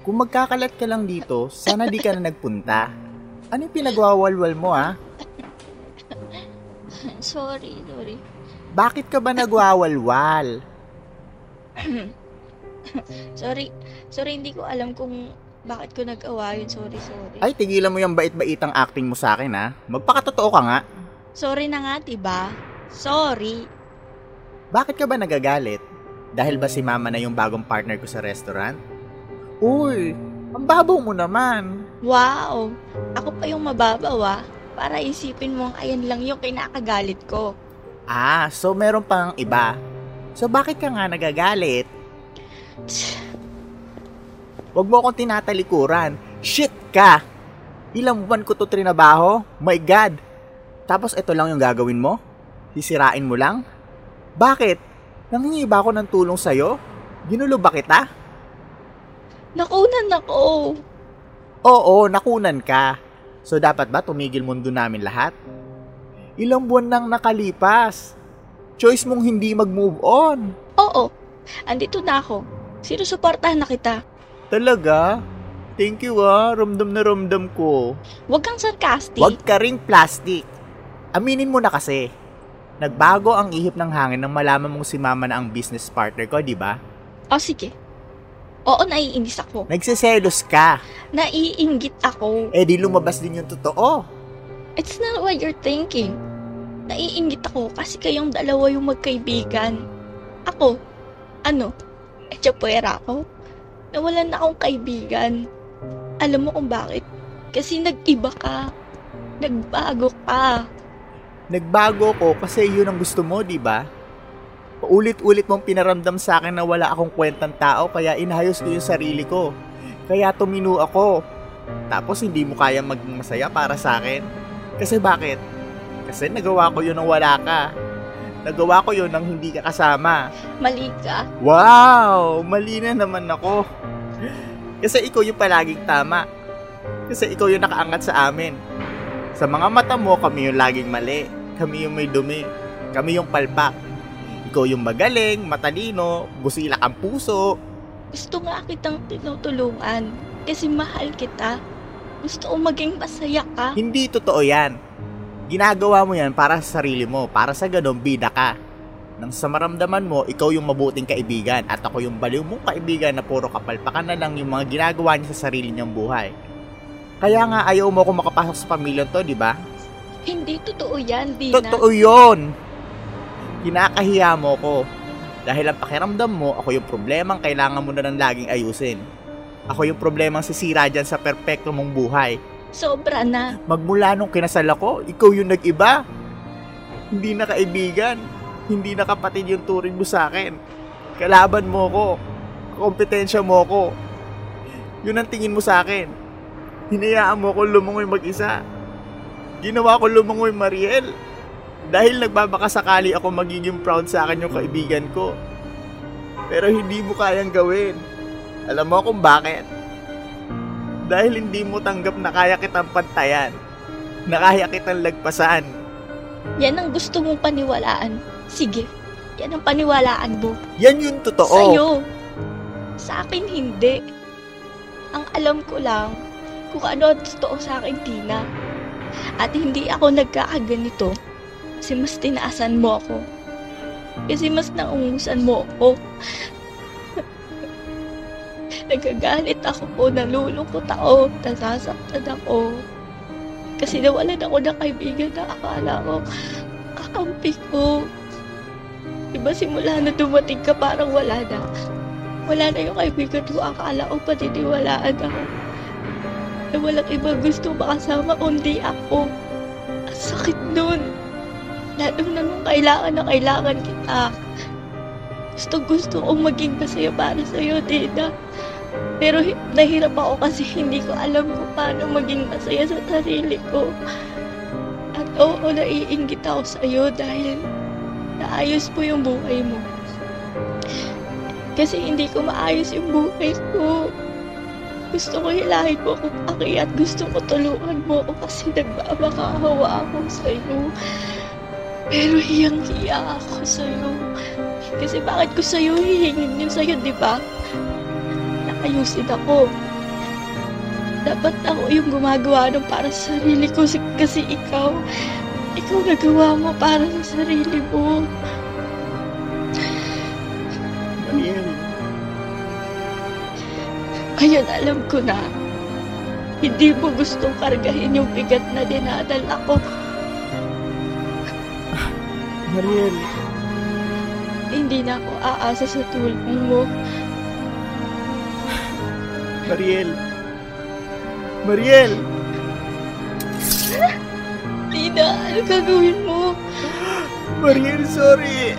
Kung magkakalat ka lang dito, sana di ka na nagpunta. Ano yung pinagwawalwal mo ah? Sorry, sorry. Bakit ka ba nagwawalwal? sorry. Sorry, hindi ko alam kung bakit ko nag-awa yun. Sorry, sorry. Ay, tigilan mo yung bait-baitang acting mo sa akin ha. Magpakatotoo ka nga. Sorry na nga, diba? Sorry. Bakit ka ba nagagalit? Dahil ba si mama na yung bagong partner ko sa restaurant? Uy, ang babaw mo naman. Wow! Ako pa yung mababaw ah. Para isipin mong ayan lang yung kinakagalit ko. Ah, so meron pang iba. So bakit ka nga nagagalit? Huwag mo akong tinatalikuran. Shit ka! Ilang buwan ko to trinabaho? My God! Tapos ito lang yung gagawin mo? Sisirain mo lang? Bakit? Nangingi ba ako ng tulong sa'yo? Ginulo ba kita? Nakunan ako. Oo, nakunan ka. So dapat ba tumigil mundo namin lahat? Ilang buwan nang nakalipas. Choice mong hindi mag-move on. Oo. Andito na ako. Sinusuportahan na kita. Talaga? Thank you ah, ramdam na ramdam ko. Huwag kang sarcastic. Huwag ka ring plastic. Aminin mo na kasi. Nagbago ang ihip ng hangin nang malaman mong si mama na ang business partner ko, di ba? O sige. Oo, naiinis ako. Nagsiselos ka. Naiinggit ako. Eh di lumabas din yung totoo. It's not what you're thinking. Naiinggit ako kasi kayong dalawa yung magkaibigan. Ako, ano, etsapuera ako. Nawalan na akong kaibigan. Alam mo kung bakit? Kasi nag-iba ka. Nagbago ka. Nagbago ko kasi yun ang gusto mo, di ba? Paulit-ulit mong pinaramdam sa akin na wala akong kwentang tao kaya inayos ko yung sarili ko. Kaya tumino ako. Tapos hindi mo kaya maging masaya para sa akin. Kasi bakit? Kasi nagawa ko yun nang wala ka. Nagawa ko yun nang hindi ka kasama. Mali ka. Wow! Mali na naman ako. Kasi ikaw yung palaging tama. Kasi ikaw yung nakaangat sa amin. Sa mga mata mo, kami yung laging mali. Kami yung may dumi. Kami yung palpak. Ikaw yung magaling, matalino, busilak ang puso. Gusto nga kitang tinutulungan. Kasi mahal kita. Gusto ko maging masaya ka. Hindi totoo yan. Ginagawa mo yan para sa sarili mo, para sa ganun bida ka. Nang sa maramdaman mo, ikaw yung mabuting kaibigan at ako yung baliw mong kaibigan na puro kapalpakan na lang yung mga ginagawa niya sa sarili niyang buhay. Kaya nga ayaw mo ako makapasok sa pamilya to, di ba? Hindi totoo yan, Dina. Totoo yun! Kinakahiya mo ko. Dahil ang pakiramdam mo, ako yung problemang kailangan mo na lang laging ayusin. Ako yung problemang sisira dyan sa perpekto mong buhay. Sobra na. Magmula nung kinasal ako, ikaw yung nag-iba. Hindi na kaibigan. Hindi na kapatid yung turing mo sa akin. Kalaban mo ko. Kompetensya mo ko. Yun ang tingin mo sa akin. Hinayaan mo ko lumungoy mag-isa. Ginawa ko lumungoy Mariel. Dahil nagbabaka sakali ako magiging proud sa akin yung kaibigan ko. Pero hindi mo kayang gawin. Alam mo kung bakit? Dahil hindi mo tanggap na kaya kitang pantayan. Na kaya kitang lagpasan. Yan ang gusto mong paniwalaan. Sige, yan ang paniwalaan mo. Yan yung totoo. Sa'yo. Sa akin, hindi. Ang alam ko lang kung ano ang totoo sa akin, Tina. At hindi ako nagkakaganito kasi mas tinaasan mo ako. Kasi mas naungusan mo ako. Nagagalit ako nalulungkot ako, nasasaktan ako. Kasi nawalan ako ng kaibigan na akala ko kakampi ko. Diba simula na dumating ka parang wala na. Wala na yung kaibigan ko, akala ko patitiwalaan ako. Na walang ibang gusto makasama kundi ako. Ang sakit nun. Lalo na nung kailangan na kailangan kita. Gusto gusto kong maging masaya para sa'yo, Dina. Pero hi- nahirap ako kasi hindi ko alam kung paano maging masaya sa sarili ko. At oo, naiingit ako sa'yo dahil naayos mo yung buhay mo. Kasi hindi ko maayos yung buhay ko. Gusto ko hilahin mo kung aki at gusto ko tulungan mo ako kasi nagbabakahawa ako sa'yo. Pero hiyang-hiya ako sa'yo. Kasi bakit ko sa'yo hihingin yun sa'yo, di ba? Naayusin ako. Dapat ako yung gumagawa ng para sa sarili ko si- kasi ikaw, ikaw nagawa mo para sa sarili mo. Mariel, Ngayon alam ko na, hindi mo gustong kargahin yung bigat na dinadala ko. Mariel, Hindi na ako aasa sa tulong mo. Mariel. Mariel! Lina, ano gagawin mo? Mariel, sorry!